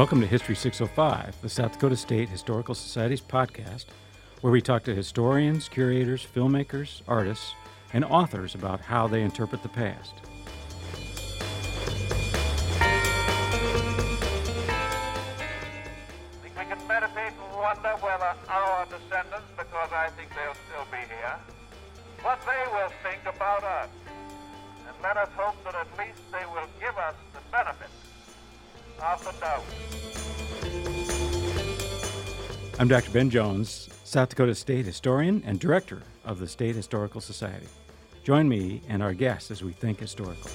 Welcome to History 605, the South Dakota State Historical Society's podcast, where we talk to historians, curators, filmmakers, artists, and authors about how they interpret the past. I'm Dr. Ben Jones, South Dakota State historian and director of the State Historical Society. Join me and our guests as we think historical.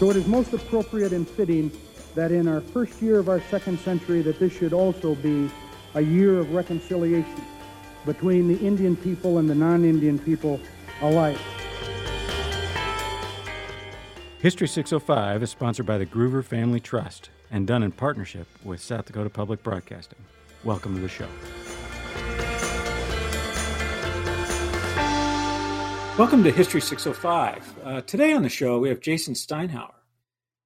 So it is most appropriate and fitting that in our first year of our second century that this should also be a year of reconciliation between the Indian people and the non-Indian people alike. History 605 is sponsored by the Groover Family Trust and done in partnership with South Dakota Public Broadcasting. Welcome to the show. Welcome to History 605. Uh, today on the show, we have Jason Steinhauer.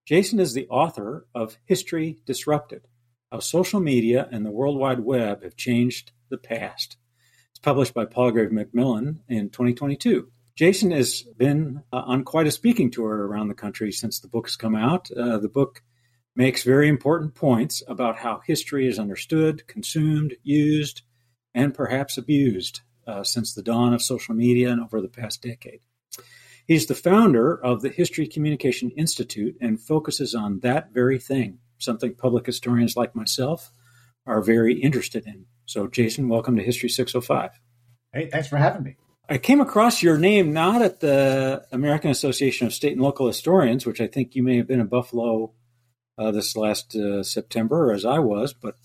Jason is the author of History Disrupted How Social Media and the World Wide Web Have Changed the Past. It's published by Palgrave Macmillan in 2022. Jason has been uh, on quite a speaking tour around the country since the book has come out. Uh, the book makes very important points about how history is understood, consumed, used, and perhaps abused uh, since the dawn of social media and over the past decade. He's the founder of the History Communication Institute and focuses on that very thing, something public historians like myself are very interested in. So, Jason, welcome to History 605. Hey, thanks for having me. I came across your name not at the American Association of State and Local Historians, which I think you may have been in Buffalo uh, this last uh, September, as I was, but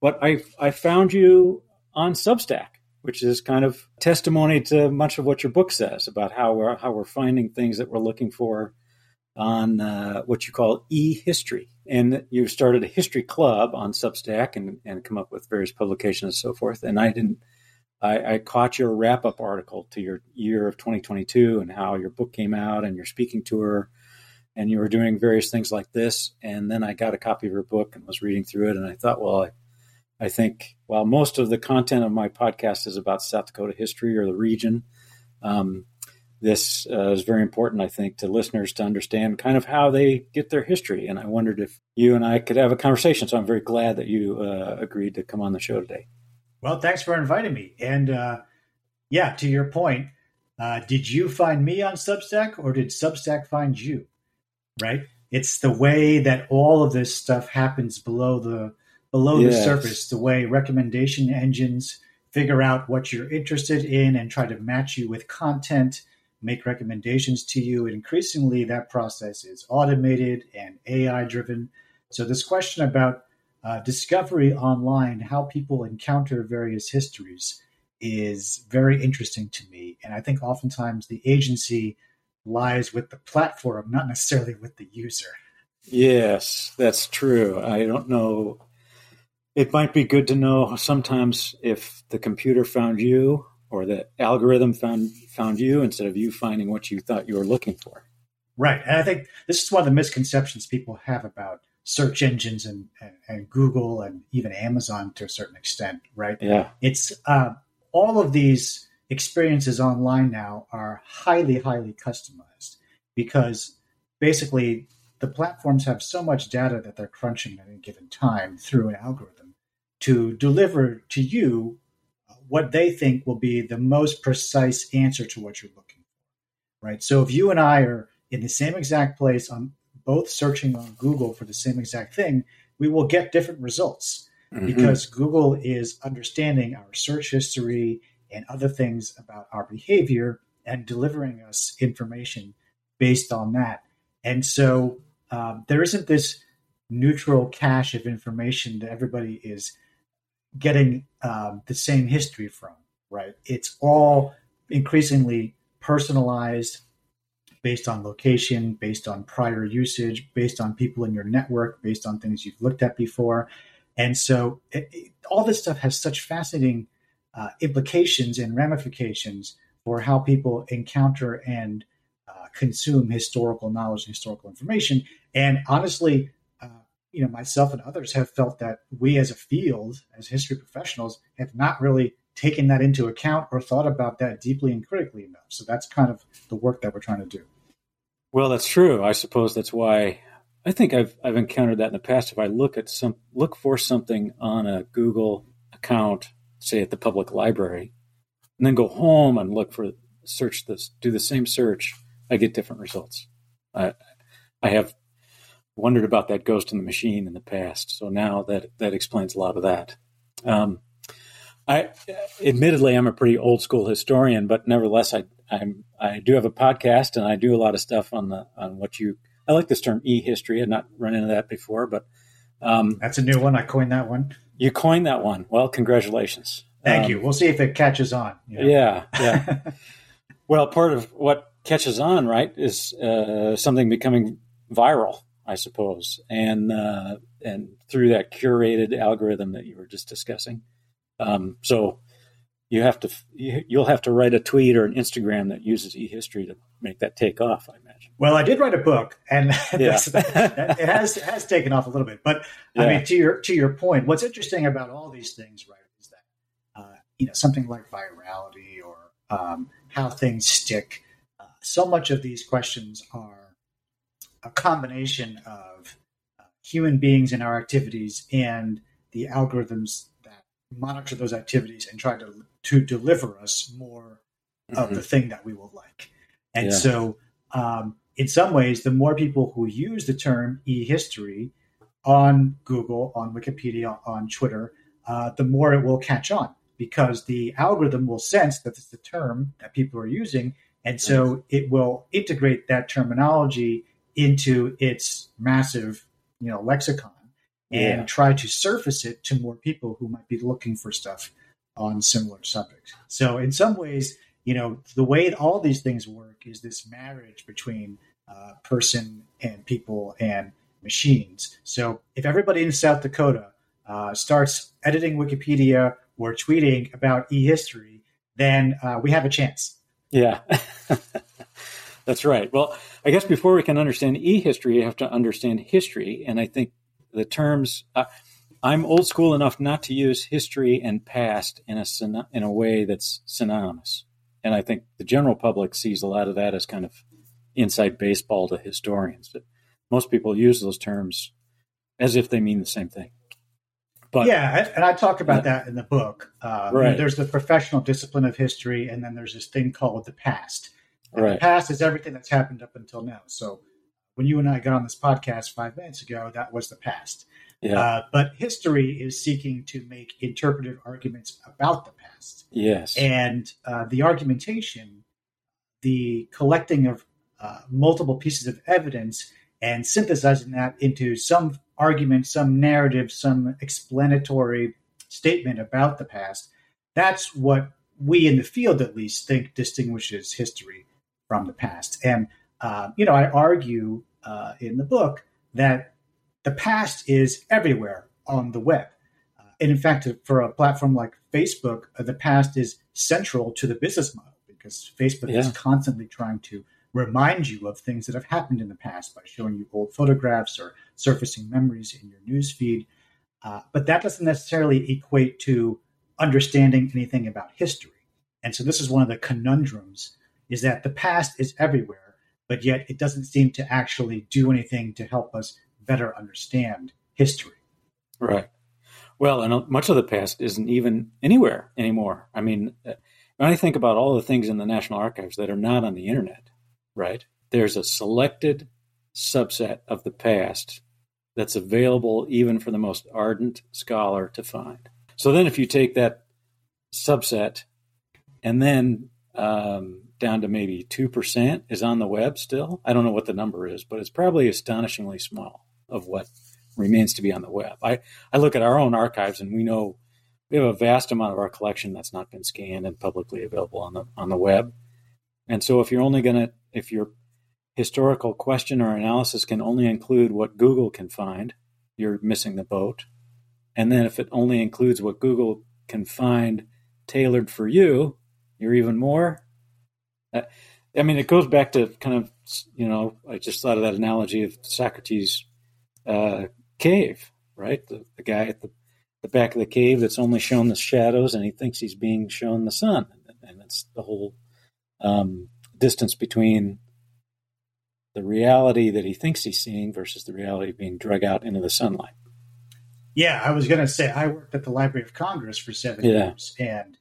but I I found you on Substack, which is kind of testimony to much of what your book says about how we're how we're finding things that we're looking for on uh, what you call e-history. And you started a history club on Substack and, and come up with various publications and so forth. And I didn't I, I, caught your wrap up article to your year of 2022 and how your book came out and your speaking tour, and you were doing various things like this. And then I got a copy of your book and was reading through it, and I thought, well, I, I think while most of the content of my podcast is about South Dakota history or the region, um, this uh, is very important, I think, to listeners to understand kind of how they get their history. And I wondered if you and I could have a conversation. So I'm very glad that you uh, agreed to come on the show today. Well, thanks for inviting me. And uh, yeah, to your point, uh, did you find me on Substack or did Substack find you? Right? It's the way that all of this stuff happens below the below yes. the surface, the way recommendation engines figure out what you're interested in and try to match you with content, make recommendations to you. And increasingly, that process is automated and AI driven. So, this question about uh, discovery online, how people encounter various histories, is very interesting to me. And I think oftentimes the agency lies with the platform, not necessarily with the user. Yes, that's true. I don't know. It might be good to know sometimes if the computer found you or the algorithm found found you instead of you finding what you thought you were looking for. Right. And I think this is one of the misconceptions people have about search engines and, and, and, Google and even Amazon to a certain extent, right? Yeah. It's uh, all of these experiences online now are highly, highly customized because basically the platforms have so much data that they're crunching at any given time through an algorithm to deliver to you what they think will be the most precise answer to what you're looking for, right? So if you and I are in the same exact place on both searching on Google for the same exact thing, we will get different results mm-hmm. because Google is understanding our search history and other things about our behavior and delivering us information based on that. And so um, there isn't this neutral cache of information that everybody is getting um, the same history from, right? It's all increasingly personalized based on location, based on prior usage, based on people in your network, based on things you've looked at before. And so it, it, all this stuff has such fascinating uh, implications and ramifications for how people encounter and uh, consume historical knowledge and historical information. And honestly, uh, you know, myself and others have felt that we as a field, as history professionals, have not really taken that into account or thought about that deeply and critically enough. So that's kind of the work that we're trying to do. Well, that's true. I suppose that's why I think I've I've encountered that in the past. If I look at some look for something on a Google account, say at the public library, and then go home and look for search this, do the same search, I get different results. I I have wondered about that ghost in the machine in the past, so now that that explains a lot of that. Um, I admittedly I'm a pretty old school historian, but nevertheless I I'm I do have a podcast and I do a lot of stuff on the on what you I like this term e history. I've not run into that before, but um, that's a new one. I coined that one. You coined that one. Well, congratulations. Thank um, you. We'll see if it catches on. You know? Yeah, yeah. well, part of what catches on, right, is uh, something becoming viral, I suppose, and uh, and through that curated algorithm that you were just discussing. Um, so you have to you'll have to write a tweet or an Instagram that uses eHistory to make that take off. I imagine. Well, I did write a book, and yeah. it has it has taken off a little bit. But yeah. I mean, to your to your point, what's interesting about all these things, right, is that uh, you know something like virality or um, how things stick. Uh, so much of these questions are a combination of uh, human beings and our activities and the algorithms that monitor those activities and try to to deliver us more mm-hmm. of the thing that we will like. And yeah. so, um, in some ways, the more people who use the term e-history on Google, on Wikipedia, on Twitter, uh, the more it will catch on because the algorithm will sense that it's the term that people are using. And so it will integrate that terminology into its massive, you know, lexicon and yeah. try to surface it to more people who might be looking for stuff on similar subjects. So in some ways, you know, the way all these things work is this marriage between uh, person and people and machines. So if everybody in South Dakota uh, starts editing Wikipedia or tweeting about e-history, then uh, we have a chance. Yeah. That's right. Well, I guess before we can understand e-history, you have to understand history, and I think the terms. Uh, I'm old school enough not to use history and past in a in a way that's synonymous, and I think the general public sees a lot of that as kind of inside baseball to historians. But most people use those terms as if they mean the same thing. But yeah, and I talk about that in the book. Uh, right. there's the professional discipline of history, and then there's this thing called the past. right. The past is everything that's happened up until now. So when you and I got on this podcast five minutes ago, that was the past. Yeah. Uh, but history is seeking to make interpretive arguments about the past. Yes. And uh, the argumentation, the collecting of uh, multiple pieces of evidence and synthesizing that into some argument, some narrative, some explanatory statement about the past, that's what we in the field at least think distinguishes history from the past. And, uh, you know, I argue uh, in the book that the past is everywhere on the web. Uh, and in fact, for a platform like Facebook, uh, the past is central to the business model because Facebook yeah. is constantly trying to remind you of things that have happened in the past by showing you old photographs or surfacing memories in your news feed. Uh, but that doesn't necessarily equate to understanding anything about history. And so this is one of the conundrums is that the past is everywhere, but yet it doesn't seem to actually do anything to help us better understand history. Right. Well, and much of the past isn't even anywhere anymore. I mean, uh, when I think about all the things in the National Archives that are not on the internet, right? There's a selected subset of the past that's available even for the most ardent scholar to find. So then, if you take that subset and then um, down to maybe 2% is on the web still, I don't know what the number is, but it's probably astonishingly small of what remains to be on the web. I, I look at our own archives and we know we have a vast amount of our collection that's not been scanned and publicly available on the on the web. And so if you're only gonna if your historical question or analysis can only include what Google can find, you're missing the boat. And then if it only includes what Google can find tailored for you, you're even more. Uh, I mean, it goes back to kind of, you know, I just thought of that analogy of Socrates uh, cave, right? The, the guy at the, the back of the cave that's only shown the shadows and he thinks he's being shown the sun. And it's the whole um, distance between the reality that he thinks he's seeing versus the reality of being drug out into the sunlight. Yeah, I was going to say I worked at the Library of Congress for seven yeah. years, and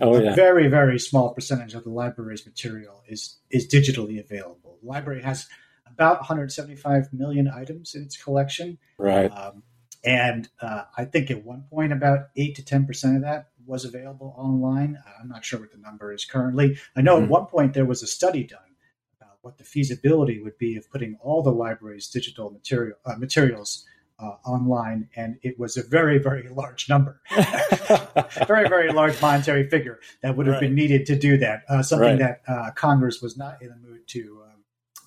oh, a yeah. very very small percentage of the library's material is is digitally available. The library has about 175 million items in its collection, right? Um, and uh, I think at one point about eight to ten percent of that was available online. I'm not sure what the number is currently. I know mm-hmm. at one point there was a study done about what the feasibility would be of putting all the library's digital material uh, materials uh, online, and it was a very, very large number, very, very large monetary figure that would have right. been needed to do that. Uh, something right. that uh, Congress was not in the mood to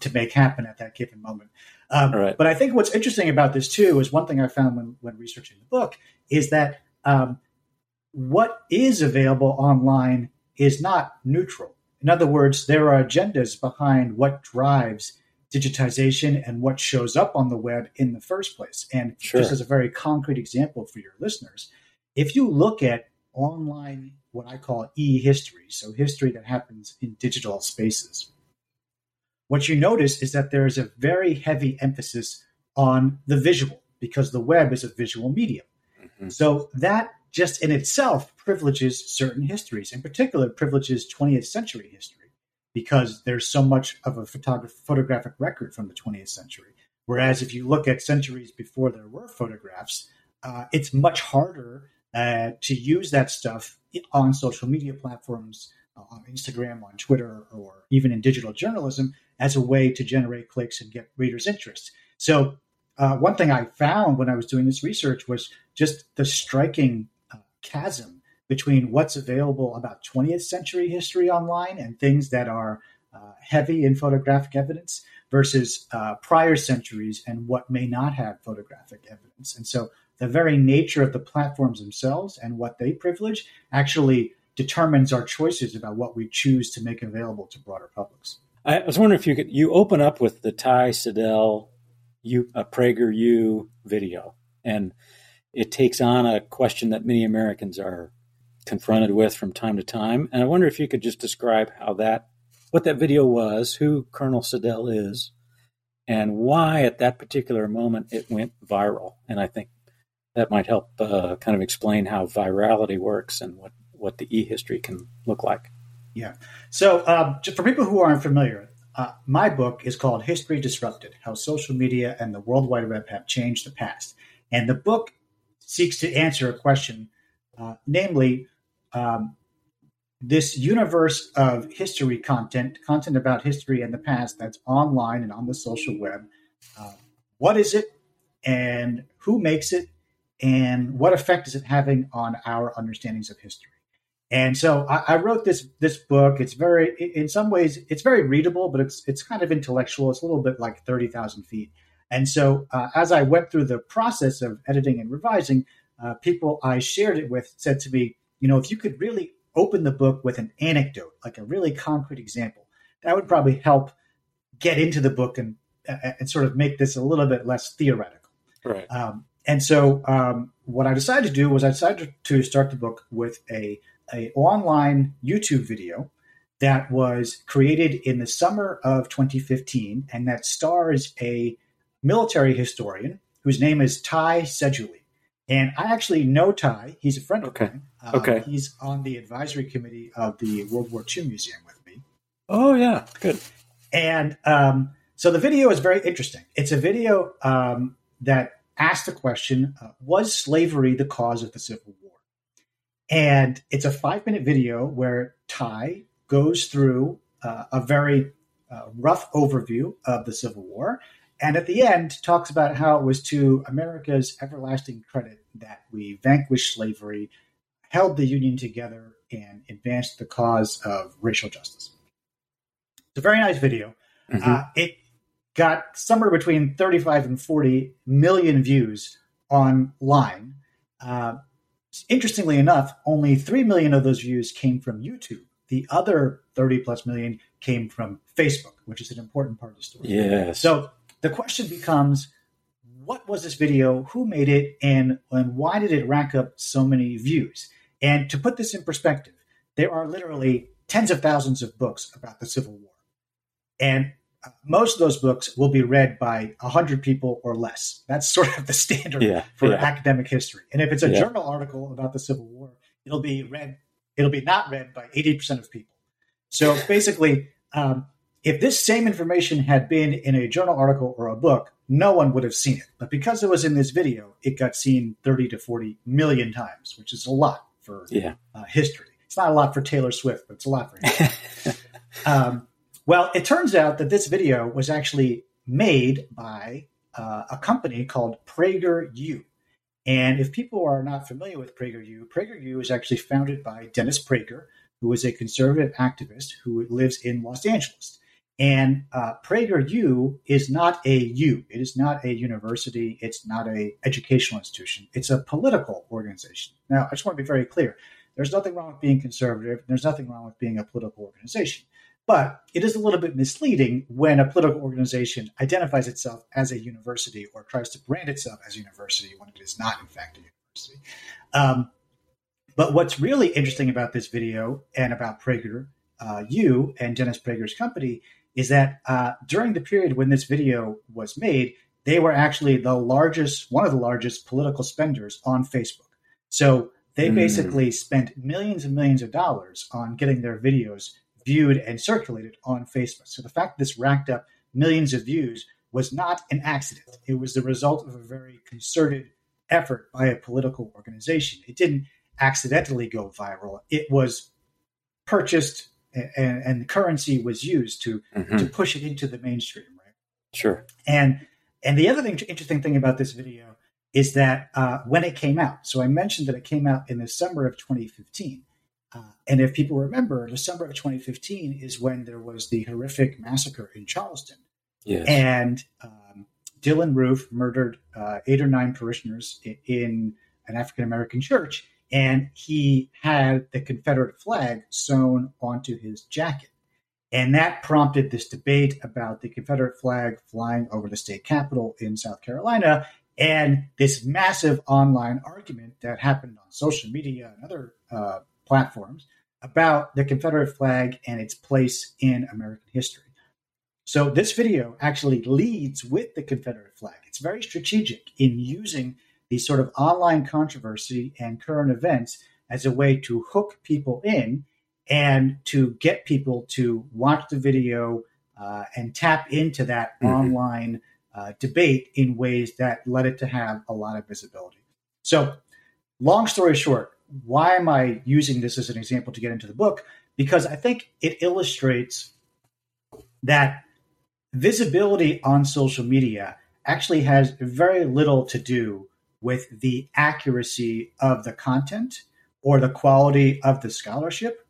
to make happen at that given moment. Um, right. But I think what's interesting about this too is one thing I found when when researching the book is that um, what is available online is not neutral. In other words, there are agendas behind what drives digitization and what shows up on the web in the first place. And sure. just as a very concrete example for your listeners, if you look at online, what I call e history, so history that happens in digital spaces, what you notice is that there is a very heavy emphasis on the visual because the web is a visual medium. Mm-hmm. So that just in itself privileges certain histories, in particular, privileges 20th century history because there's so much of a photographic record from the 20th century. Whereas if you look at centuries before there were photographs, uh, it's much harder uh, to use that stuff on social media platforms, uh, on Instagram, on Twitter, or even in digital journalism as a way to generate clicks and get readers' interest. So, uh, one thing I found when I was doing this research was just the striking uh, chasm between what's available about 20th century history online and things that are uh, heavy in photographic evidence versus uh, prior centuries and what may not have photographic evidence. And so the very nature of the platforms themselves and what they privilege actually determines our choices about what we choose to make available to broader publics. I was wondering if you could you open up with the Ty Seidule you a PragerU video and it takes on a question that many Americans are confronted with from time to time. And I wonder if you could just describe how that, what that video was, who Colonel Seidule is, and why at that particular moment it went viral. And I think that might help uh, kind of explain how virality works and what, what the e history can look like. Yeah. So, um, for people who aren't familiar, uh, my book is called History Disrupted How Social Media and the World Wide Web Have Changed the Past. And the book seeks to answer a question, uh, namely, um, this universe of history content, content about history and the past that's online and on the social web. Uh, what is it, and who makes it, and what effect is it having on our understandings of history? And so I, I, wrote this this book. It's very, in some ways, it's very readable, but it's it's kind of intellectual. It's a little bit like thirty thousand feet. And so uh, as I went through the process of editing and revising, uh, people I shared it with said to me, you know, if you could really open the book with an anecdote, like a really concrete example, that would probably help get into the book and and sort of make this a little bit less theoretical. Right. Um, and so, um, what I decided to do was I decided to start the book with a a online YouTube video that was created in the summer of 2015, and that stars a military historian whose name is Ty Seidule. And I actually know Ty. He's a friend of okay. mine. Uh, okay. He's on the advisory committee of the World War II Museum with me. Oh, yeah. Good. And um, so the video is very interesting. It's a video um, that asks the question uh, Was slavery the cause of the Civil War? And it's a five minute video where Ty goes through uh, a very uh, rough overview of the Civil War and at the end, talks about how it was to America's everlasting credit that we vanquished slavery, held the Union together, and advanced the cause of racial justice. It's a very nice video. Mm-hmm. Uh, it got somewhere between 35 and 40 million views online. Uh, interestingly enough, only 3 million of those views came from YouTube. The other 30 plus million came from Facebook, which is an important part of the story. Yes. So the question becomes what was this video, who made it, and, and why did it rack up so many views? And to put this in perspective, there are literally tens of thousands of books about the Civil War. And most of those books will be read by 100 people or less. That's sort of the standard Yeah, for yeah. academic history. And if it's a Yeah. journal article about the Civil War, it'll be read, it'll be not read by 80% of people. So basically, um, if this same information had been in a journal article or a book, no one would have seen it. But because it was in this video, it got seen 30 to 40 million times, which is a lot for Yeah. uh, history. It's not a lot for Taylor Swift, but it's a lot for him. um, well, it turns out that this video was actually made by uh, a company called PragerU. And if people are not familiar with PragerU, PragerU is actually founded by Dennis Prager, who is a conservative activist who lives in Los Angeles. And uh, PragerU is not a U. It is not a university. It's not a educational institution. It's a political organization. Now, I just want to be very clear. There's nothing wrong with being conservative. There's nothing wrong with being a political organization. But it is a little bit misleading when a political organization identifies itself as a university or tries to brand itself as a university when it is not, in fact, a university. Um, but what's really interesting about this video and about Prager, uh, you and Dennis Prager's company is that uh, during the period when this video was made, they were actually the largest, one of the largest political spenders on Facebook. So they Mm. basically spent millions and millions of dollars on getting their videos viewed and circulated on Facebook. So the fact that this racked up millions of views was not an accident. It was the result of a very concerted effort by a political organization. It didn't accidentally go viral. It was purchased and, and currency was used to Mhm. to push it into the mainstream, right? Sure. And and the other thing, interesting thing about this video is that uh, when it came out, so I mentioned that it came out in the summer of 2015. Uh, and if people remember, December of 2015 is when there was the horrific massacre in Charleston. Yes. And um, Dylann Roof murdered uh, eight or nine parishioners in, in an African American church, and he had the Confederate flag sewn onto his jacket. And that prompted this debate about the Confederate flag flying over the state capitol in South Carolina and this massive online argument that happened on social media and other uh, platforms about the Confederate flag and its place in American history. So this video actually leads with the Confederate flag. It's very strategic in using these sort of online controversy and current events as a way to hook people in and to get people to watch the video uh, and tap into that Mhm. online uh, debate in ways that led it to have a lot of visibility. So, long story short, why am I using this as an example to get into the book? Because I think it illustrates that visibility on social media actually has very little to do with the accuracy of the content or the quality of the scholarship.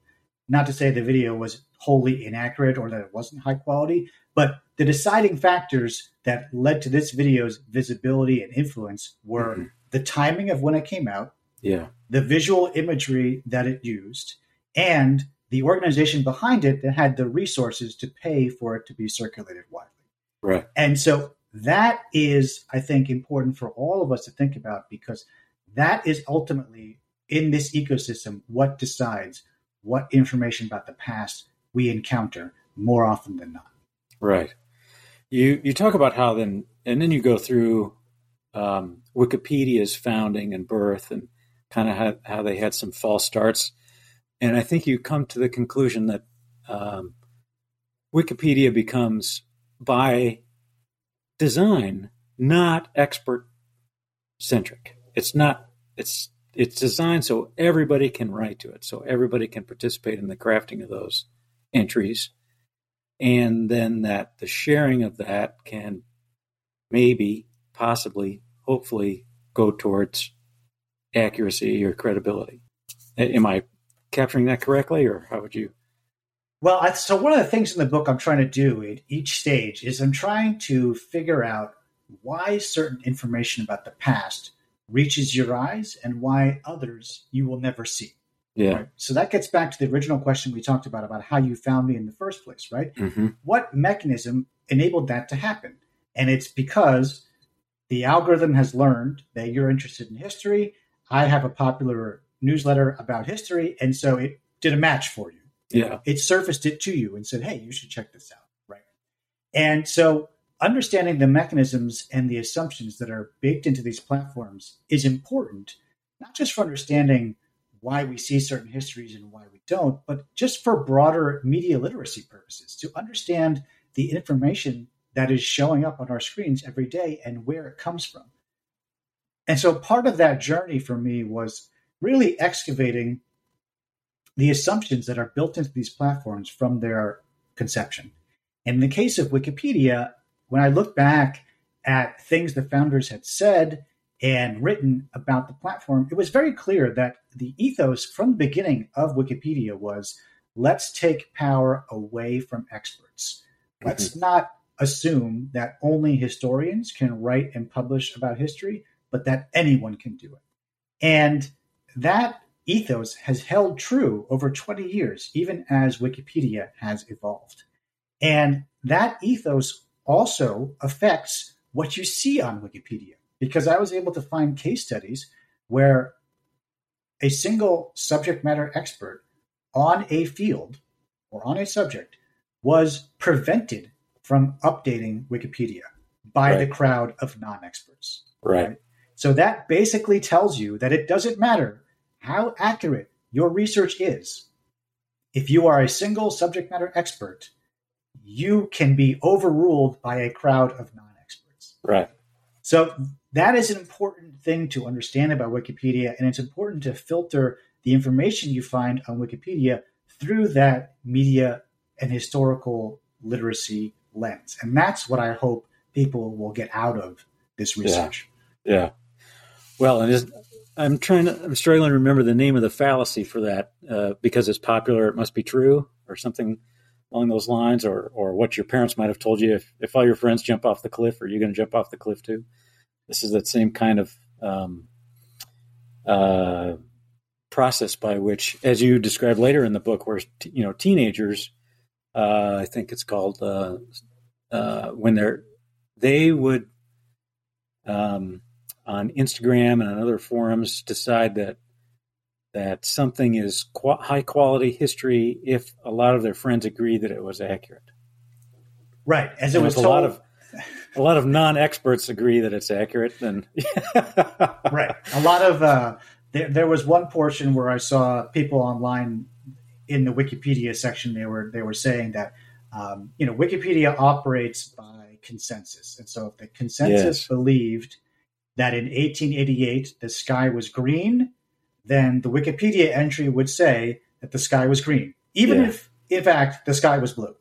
Not to say the video was wholly inaccurate or that it wasn't high quality, but the deciding factors that led to this video's visibility and influence were Mhm. the timing of when it came out, Yeah. the visual imagery that it used, and the organization behind it that had the resources to pay for it to be circulated widely. Right. And so that is, I think, important for all of us to think about because that is ultimately in this ecosystem what decides what information about the past we encounter more often than not. Right. You you talk about how then and then you go through um, Wikipedia's founding and birth and kind of how, how they had some false starts, and I think you come to the conclusion that um, Wikipedia becomes by design not expert centric. It's not. It's it's designed so everybody can write to it, so everybody can participate in the crafting of those entries and then that the sharing of that can maybe, possibly, hopefully go towards accuracy or credibility. Am I capturing that correctly, or how would you? Well, so one of the things in the book I'm trying to do at each stage is I'm trying to figure out why certain information about the past reaches your eyes and why others you will never see. Yeah. Right? So that gets back to the original question we talked about about how you found me in the first place, right? hmm What mechanism enabled that to happen? And it's because the algorithm has learned that you're interested in history. I have a popular newsletter about history, and so it did a match for you. Yeah. It surfaced it to you and said, hey, you should check this out. Right. And so understanding the mechanisms and the assumptions that are baked into these platforms is important, not just for understanding why we see certain histories and why we don't, but just for broader media literacy purposes to understand the information that is showing up on our screens every day and where it comes from. And so part of that journey for me was really excavating the assumptions that are built into these platforms from their conception. And in the case of Wikipedia, when I look back at things the founders had said and written about the platform, it was very clear that the ethos from the beginning of Wikipedia was let's take power away from experts. Mm-hmm. Let's not assume that only historians can write and publish about history, but that anyone can do it. And that ethos has held true over 20 years, even as Wikipedia has evolved. And that ethos also affects what you see on Wikipedia, because I was able to find case studies where a single subject matter expert on a field or on a subject was prevented from updating Wikipedia by right. the crowd of non experts. Right. right. So that basically tells you that it doesn't matter how accurate your research is. If you are a single subject matter expert, you can be overruled by a crowd of non experts. Right. So that is an important thing to understand about Wikipedia, and it's important to filter the information you find on Wikipedia through that media and historical literacy lens. And that's what I hope people will get out of this research. Yeah. yeah. Well, and I'm trying to, I'm struggling to remember the name of the fallacy for that uh, because it's popular, it must be true or something along those lines, or, or what your parents might have told you. If, if all your friends jump off the cliff, are you going to jump off the cliff too? This is that same kind of um, uh, process by which, as you describe later in the book, where you know teenagers uh, I think it's called uh, uh, when they're they would um, on Instagram and on other forums decide that that something is qu- high quality history if a lot of their friends agree that it was accurate. Right, as it and was told, a lot of a lot of non experts agree that it's accurate. Then right, a lot of uh, there, there was one portion where I saw people online in the Wikipedia section, they were they were saying that um, you know Wikipedia operates by consensus, and so if the consensus yes. believed that in 1888 the sky was green, then the Wikipedia entry would say that the sky was green, even yeah. if in fact the sky was blue.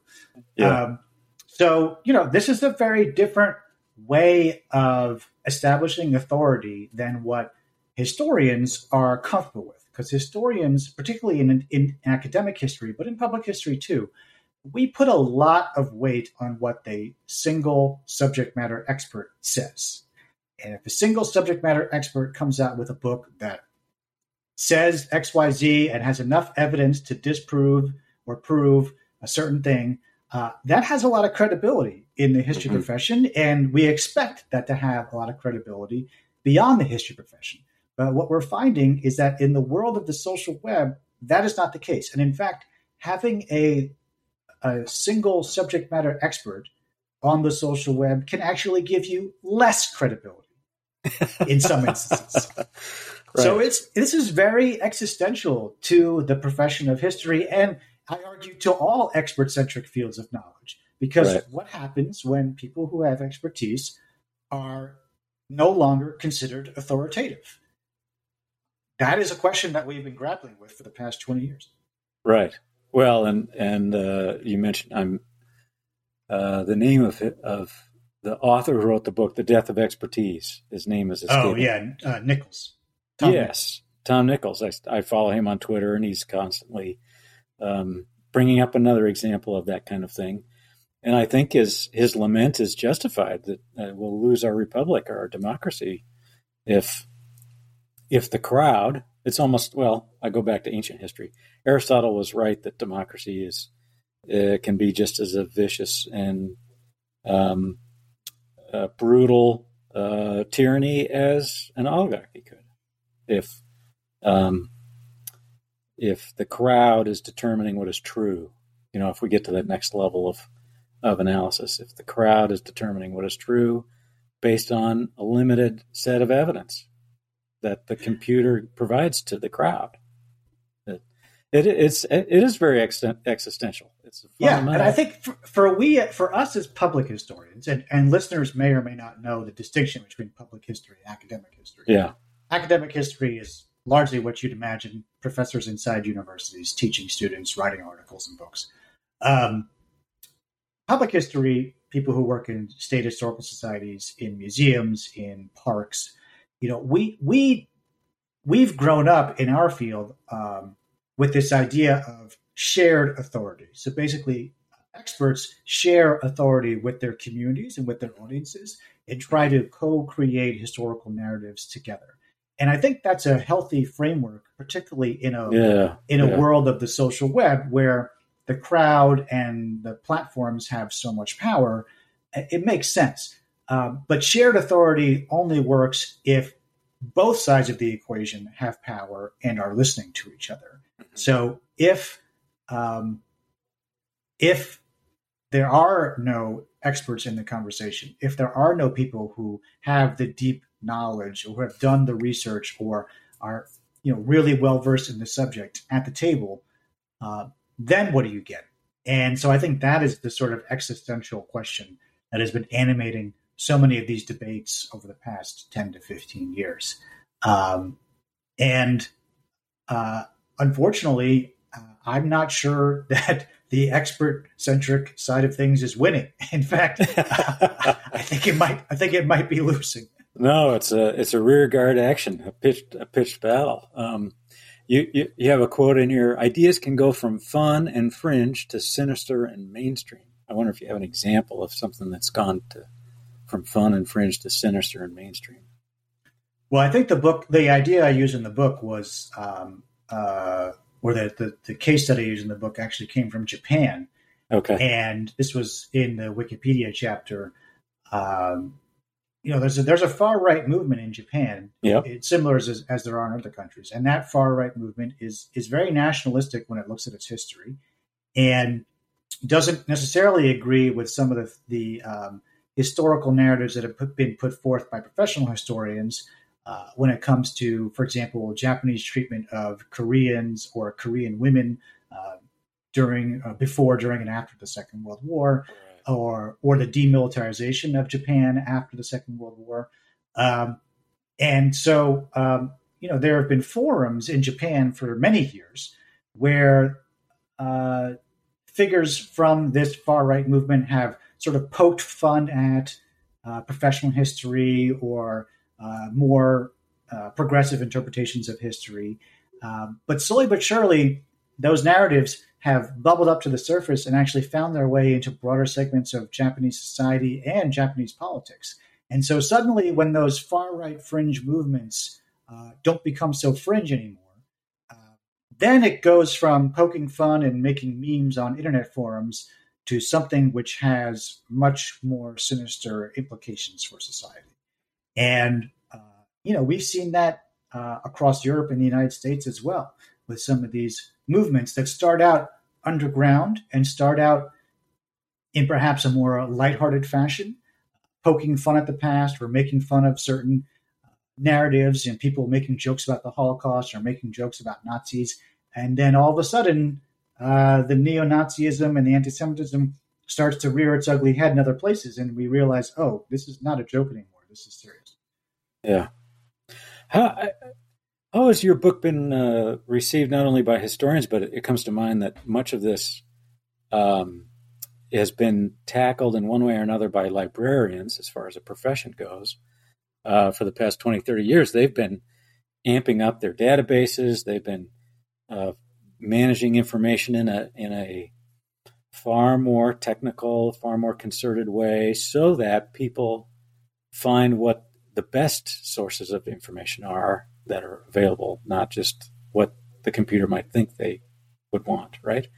Yeah. Um, so you know this is a very different way of establishing authority than what historians are comfortable with because historians, particularly in, in academic history, but in public history too, we put a lot of weight on what the single subject matter expert says. And if a single subject matter expert comes out with a book that says XYZ and has enough evidence to disprove or prove a certain thing, uh, that has a lot of credibility in the history mm-hmm. profession. And we expect that to have a lot of credibility beyond the history profession. But what we're finding is that in the world of the social web, that is not the case. And in fact, having a, a single subject matter expert on the social web can actually give you less credibility in some instances. right. So it's this is very existential to the profession of history and I argue to all expert centric fields of knowledge. Because right. what happens when people who have expertise are no longer considered authoritative? that is a question that we've been grappling with for the past 20 years. Right. Well, and and uh, you mentioned I'm uh, the name of it, of the author who wrote the book, The Death of Expertise. His name is escaping. Oh yeah, uh, Nichols. Tom yes, Nichols. Tom Nichols. I, I, follow him on Twitter, and he's constantly um, bringing up another example of that kind of thing. And I think his his lament is justified that uh, we'll lose our republic or our democracy if if the crowd, it's almost well, I go back to ancient history. Aristotle was right that democracy is uh, can be just as a vicious and um, uh, brutal uh, tyranny as an oligarchy could. If um, if the crowd is determining what is true, you know, if we get to that next level of of analysis, if the crowd is determining what is true based on a limited set of evidence that the computer provides to the crowd, it, it it's it is very existential. It's yeah, and I think for, for, we for us as public historians, and, and listeners may or may not know the distinction between public history and academic history. Yeah, academic history is largely what you'd imagine professors inside universities teaching students, writing articles and books. Um, public history, people who work in state historical societies, in museums, in parks, you know, we we we've grown up in our field um, with this idea of shared authority. So basically, experts share authority with their communities and with their audiences and try to co-create historical narratives together and I think that's a healthy framework, particularly in a yeah, in a yeah. world of the social web where the crowd and the platforms have so much power. It makes sense, um, but shared authority only works if both sides of the equation have power and are listening to each other. Mm-hmm. So if um, if there are no experts in the conversation, if there are no people who have the deep knowledge or who have done the research or are you know really well versed in the subject at the table, uh, then what do you get? And so I think that is the sort of existential question that has been animating so many of these debates over the past 10 to 15 years. Um, and uh, unfortunately, I'm not sure that the expert centric side of things is winning. In fact, I think it might. I think it might be losing. No, it's a it's a rear guard action, a pitched a pitched battle. Um, you, you you have a quote in here: "Ideas can go from fun and fringe to sinister and mainstream." I wonder if you have an example of something that's gone to from fun and fringe to sinister and mainstream. Well, I think the book, the idea I use in the book was, um, uh, or the, the the case study I use in the book actually came from Japan. Okay, and this was in the Wikipedia chapter. Um, you know, there's a, there's a far right movement in Japan. Yeah, it's similar as, as there are in other countries, and that far right movement is is very nationalistic when it looks at its history, and doesn't necessarily agree with some of the the um, historical narratives that have put, been put forth by professional historians uh, when it comes to, for example, Japanese treatment of Koreans or Korean women uh, during, uh, before, during, and after the Second World War or or the demilitarization of Japan after the Second World War. Um, and so, um, you know, there have been forums in Japan for many years where uh, figures from this far right movement have sort of poked fun at uh, professional history or more uh, progressive interpretations of history. Um, but slowly but surely, those narratives have bubbled up to the surface and actually found their way into broader segments of Japanese society and Japanese politics. And so suddenly, when those far right fringe movements uh, don't become so fringe anymore, uh, then it goes from poking fun and making memes on internet forums to something which has much more sinister implications for society. And, uh, you know, we've seen that uh, across Europe and the United States as well with some of these movements that start out underground and start out in perhaps a more lighthearted fashion, poking fun at the past or making fun of certain uh, narratives and people making jokes about the Holocaust or making jokes about Nazis. And then all of a sudden, uh, the neo Nazism and the anti Semitism starts to rear its ugly head in other places. And we realize, oh, this is not a joke anymore. Is serious. Yeah. How, how has your book been uh, received not only by historians, but it, comes to mind that much of this um, has been tackled in one way or another by librarians as far as a profession goes. Uh, for the past 20, 30 years, they've been amping up their databases. They've been uh, managing information in a in a far more technical, far more concerted way, so that people find what the best sources of information are that are available, not just what the computer might think they would want, right?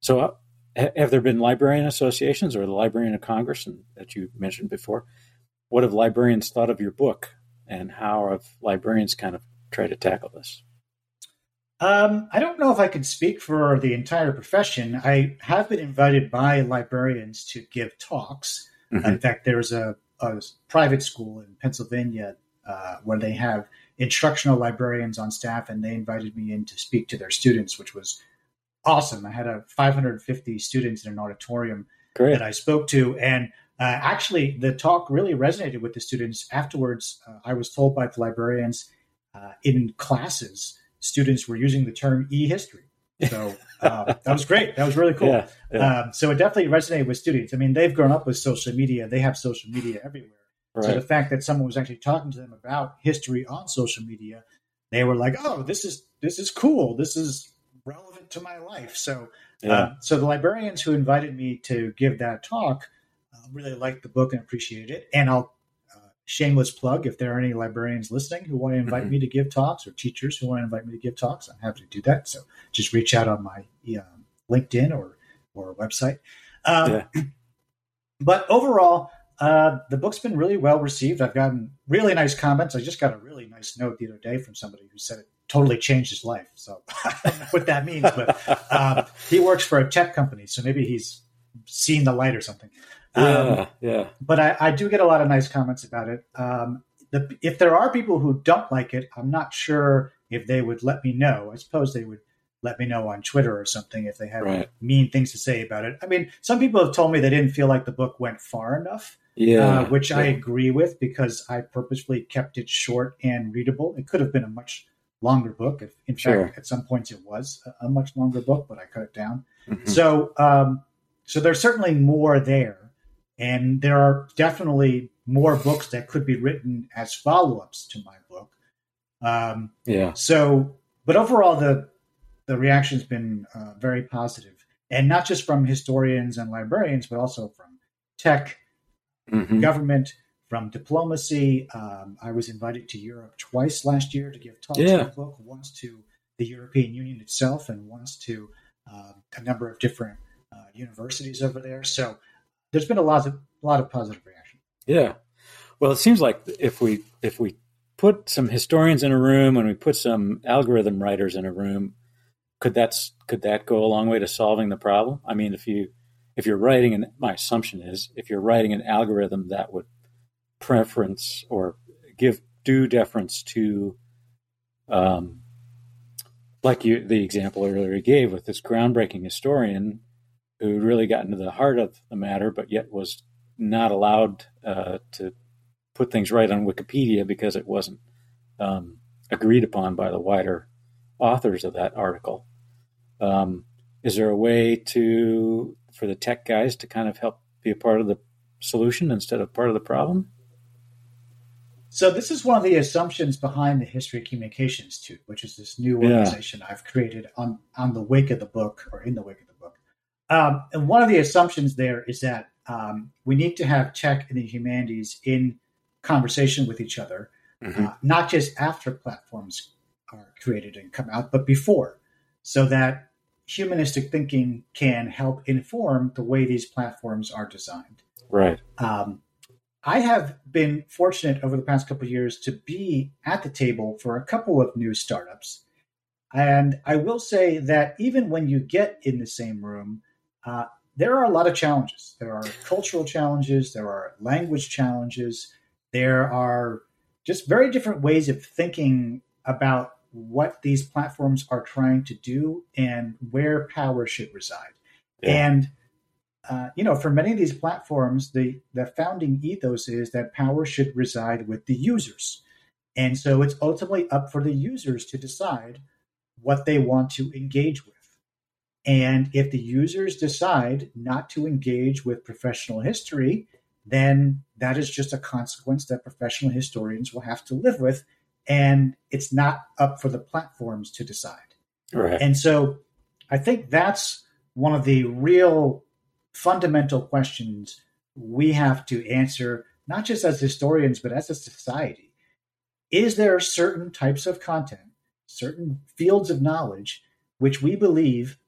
So, uh, have there been librarian associations or the Librarian of Congress and, that you mentioned before? what have librarians thought of your book, and how have librarians kind of tried to tackle this? Um, I don't know if I can speak for the entire profession. I have been invited by librarians to give talks. Mm-hmm. In fact, there's a, a, private school in Pennsylvania uh, where they have instructional librarians on staff, and they invited me in to speak to their students, which was awesome. I had a 550 students in an auditorium Great. that I spoke to, and uh, actually, the talk really resonated with the students. Afterwards, uh, I was told by the librarians uh, in classes students were using the term e-history. So uh, that was great. That was really cool. Yeah, yeah. Um, so it definitely resonated with students. I mean, they've grown up with social media. They have social media everywhere. Right. So the fact that someone was actually talking to them about history on social media, they were like, "Oh, this is this is cool. This is relevant to my life." So, yeah. uh, so the librarians who invited me to give that talk uh, really liked the book and appreciated it. And I'll shameless plug if there are any librarians listening who want to invite mm-hmm. me to give talks or teachers who want to invite me to give talks i'm happy to do that. So just reach out on my um, linkedin or or website. Um, yeah. but overall uh, the book's been really well received. I've gotten really nice comments. I just got a really nice note the other day from somebody who said it totally changed his life. So i don't know what that means but um, he works for a tech company so maybe he's seen the light or something yeah, um, yeah. But I, I, do get a lot of nice comments about it. Um, the, if there are people who don't like it, I'm not sure if they would let me know. I suppose they would let me know on Twitter or something if they have right. mean things to say about it. I mean, some people have told me they didn't feel like the book went far enough. Yeah, uh, which yeah. I agree with because I purposefully kept it short and readable. It could have been a much longer book. If, in sure. fact, at some points it was a, a, much longer book, but I cut it down. Mm-hmm. So, um, so there's certainly more there. And there are definitely more books that could be written as follow ups to my book. Um, yeah. So, but overall, the the reaction's been uh, very positive, and not just from historians and librarians, but also from tech, mm-hmm. government, from diplomacy. Um, I was invited to Europe twice last year to give talks yeah. on the book, once to the European Union itself, and once to uh, a number of different uh, universities over there. So there's been a lot of a lot of positive reaction. Yeah, well, it seems like if we if we put some historians in a room and we put some algorithm writers in a room, could that's could that go a long way to solving the problem? I mean, if you if you're writing, and my assumption is if you're writing an algorithm that would preference or give due deference to, um, like you the example earlier you gave with this groundbreaking historian who really got into the heart of the matter, but yet was not allowed uh, to put things right on Wikipedia because it wasn't um, agreed upon by the wider authors of that article. Um, is there a way to for the tech guys to kind of help be a part of the solution instead of part of the problem? So this is one of the assumptions behind the History of Communications Institute, which is this new organization yeah. I've created on on the wake of the book or in the wake of um, and one of the assumptions there is that um, we need to have tech and the humanities in conversation with each other, mm-hmm. uh, not just after platforms are created and come out, but before, so that humanistic thinking can help inform the way these platforms are designed. Right. Um, I have been fortunate over the past couple of years to be at the table for a couple of new startups. And I will say that even when you get in the same room, uh, there are a lot of challenges. There are cultural challenges, there are language challenges, there are just very different ways of thinking about what these platforms are trying to do and where power should reside. Yeah. And uh, you know, for many of these platforms, the the founding ethos is that power should reside with the users, and so it's ultimately up for the users to decide what they want to engage with. And if the users decide not to engage with professional history, then that is just a consequence that professional historians will have to live with. And it's not up for the platforms to decide. Right. And so I think that's one of the real fundamental questions we have to answer, not just as historians, but as a society. Is there certain types of content, certain fields of knowledge, which we believe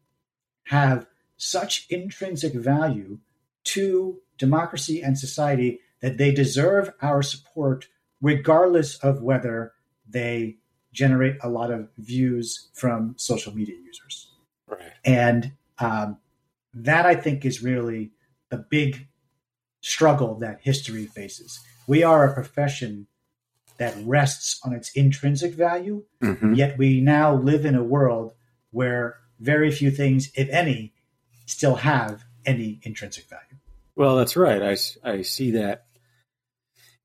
have such intrinsic value to democracy and society that they deserve our support regardless of whether they generate a lot of views from social media users. Right. And um, that I think is really the big struggle that history faces. We are a profession that rests on its intrinsic value, Mhm. yet we now live in a world where very few things, if any, still have any intrinsic value. Well, that's right. I, I see that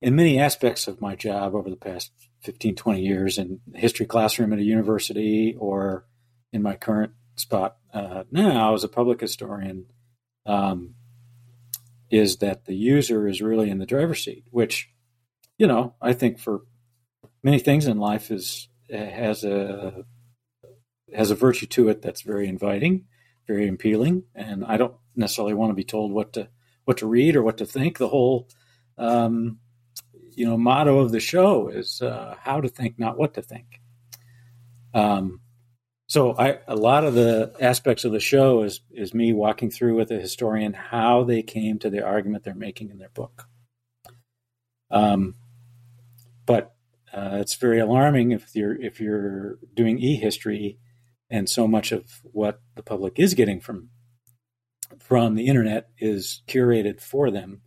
in many aspects of my job over the past 15, 20 years in history classroom at a university or in my current spot uh, now as a public historian, um, is that the user is really in the driver's seat, which, you know, I think for many things in life is has a has a virtue to it that's very inviting, very appealing, and I don't necessarily want to be told what to what to read or what to think. The whole, um, you know, motto of the show is uh, how to think, not what to think. Um, so I, a lot of the aspects of the show is is me walking through with a historian how they came to the argument they're making in their book. Um, but uh, it's very alarming if you're if you're doing e-history, and so much of what the public is getting from from the internet is curated for them.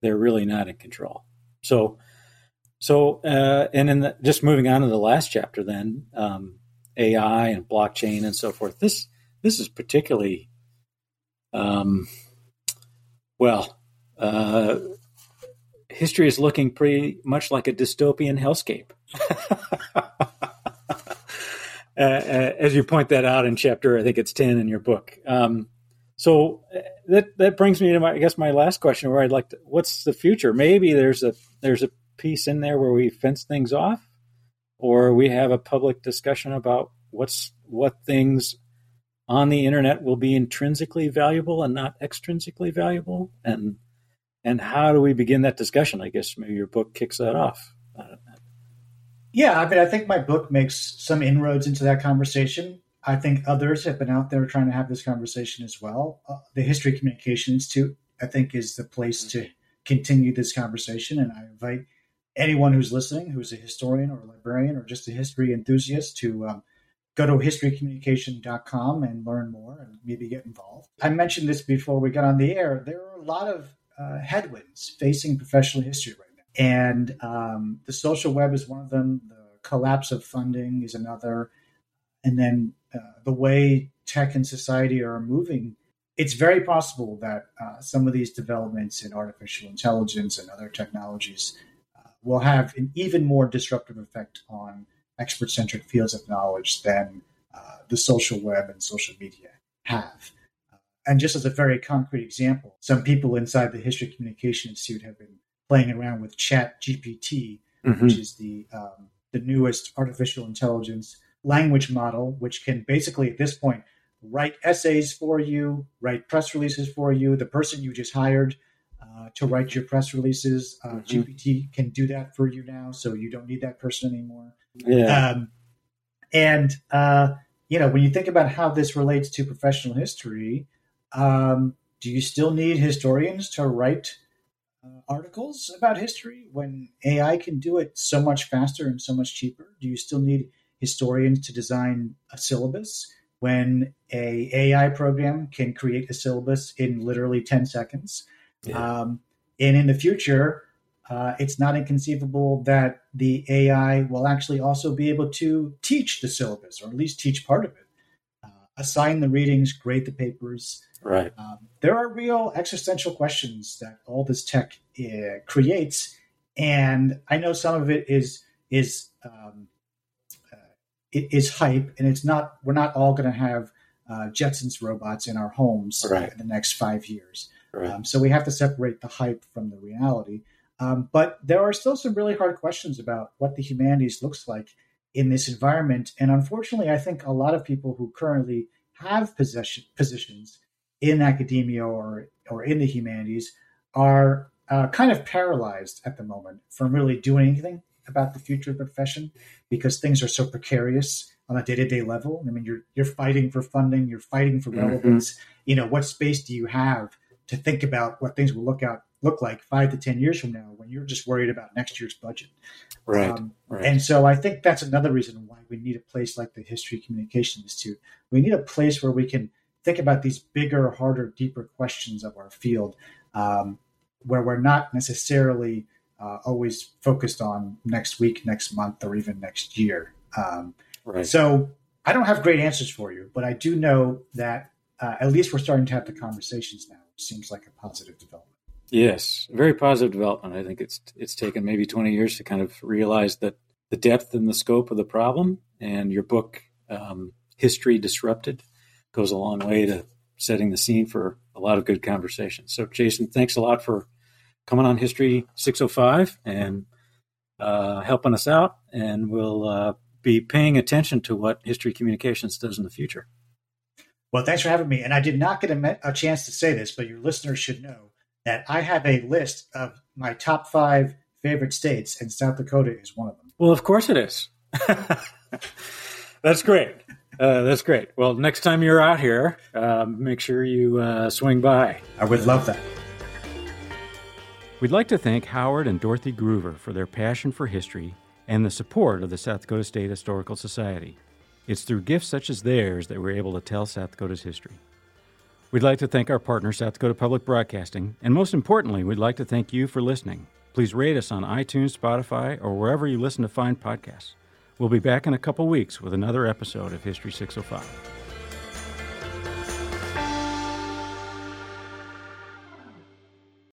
They're really not in control. So, so uh, and in the, just moving on to the last chapter, then um, AI and blockchain and so forth. This this is particularly um, well. Uh, history is looking pretty much like a dystopian hellscape. uh, as you point that out in chapter, I think it's ten in your book. Um, so uh, that that brings me to my, I guess, my last question, where I'd like to, what's the future? Maybe there's a there's a piece in there where we fence things off, or we have a public discussion about what's what things on the internet will be intrinsically valuable and not extrinsically valuable, and and how do we begin that discussion? I guess maybe your book kicks that off. Yeah, I mean, I think my book makes some inroads into that conversation. I think others have been out there trying to have this conversation as well. Uh, the History Communication Institute, I think, is the place to continue this conversation. And I invite anyone who's listening, who's a historian or a librarian or just a history enthusiast, to um, go to historycommunication.com and learn more and maybe get involved. I mentioned this before we got on the air. There are a lot of uh, headwinds facing professional history right. And um, the social web is one of them. The collapse of funding is another. And then uh, the way tech and society are moving, it's very possible that uh, some of these developments in artificial intelligence and other technologies uh, will have an even more disruptive effect on expert centric fields of knowledge than uh, the social web and social media have. And just as a very concrete example, some people inside the History Communication Institute have been playing around with Chat GPT, mm-hmm. which is the um, the newest artificial intelligence language model, which can basically at this point write essays for you, write press releases for you. The person you just hired uh, to write your press releases, uh, Mhm. GPT can do that for you now, so you don't need that person anymore. Yeah. Um, and uh, you know, when you think about how this relates to professional history, um, do you still need historians to write articles about history when AI can do it so much faster and so much cheaper? Do you still need historians to design a syllabus when a AI program can create a syllabus in literally 10 seconds? Yeah. Um, and in the future, uh, it's not inconceivable that the AI will actually also be able to teach the syllabus, or at least teach part of it, uh, assign the readings, grade the papers. right. Um, there are real existential questions that all this tech uh, creates, and I know some of it is is um, uh, it is hype, and it's not. We're not all going to have uh, Jetsons robots in our homes Right. in the next five years. Right. Um, so we have to separate the hype from the reality. Um, but there are still some really hard questions about what the humanities looks like in this environment. And unfortunately, I think a lot of people who currently have possession, positions in academia or, or in the humanities are uh, kind of paralyzed at the moment from really doing anything about the future of the profession because things are so precarious on a day-to-day level. I mean, you're you're fighting for funding, you're fighting for Mhm. relevance. You know, what space do you have to think about what things will look out look like five to 10 years from now when you're just worried about next year's budget. Right. Um, right. And so I think that's another reason why we need a place like the History Communication Institute. We need a place where we can think about these bigger, harder, deeper questions of our field, um, where we're not necessarily uh, always focused on next week, next month, or even next year. Um, right. So I don't have great answers for you, but I do know that uh, at least we're starting to have the conversations now. It seems like a positive development. Yes, very positive development. I think it's it's taken maybe 20 years to kind of realize that the depth and the scope of the problem, and your book, um, History Disrupted, goes a long way to setting the scene for a lot of good conversations. So, Jason, thanks a lot for coming on History 605 and uh, helping us out, and we'll uh, be paying attention to what History Communications does in the future. Well, thanks for having me. And I did not get a, a chance to say this, but your listeners should know that I have a list of my top five favorite states, and South Dakota is one of them. Well, of course it is. that's great. Uh, that's great. Well, next time you're out here, uh, make sure you uh, swing by. I would love that. We'd like to thank Howard and Dorothy Groover for their passion for history and the support of the South Dakota State Historical Society. It's through gifts such as theirs that we're able to tell South Dakota's history. We'd like to thank our partner, South Dakota Public Broadcasting, and most importantly, we'd like to thank you for listening. Please rate us on iTunes, Spotify, or wherever you listen to find podcasts. We'll be back in a couple weeks with another episode of History 605.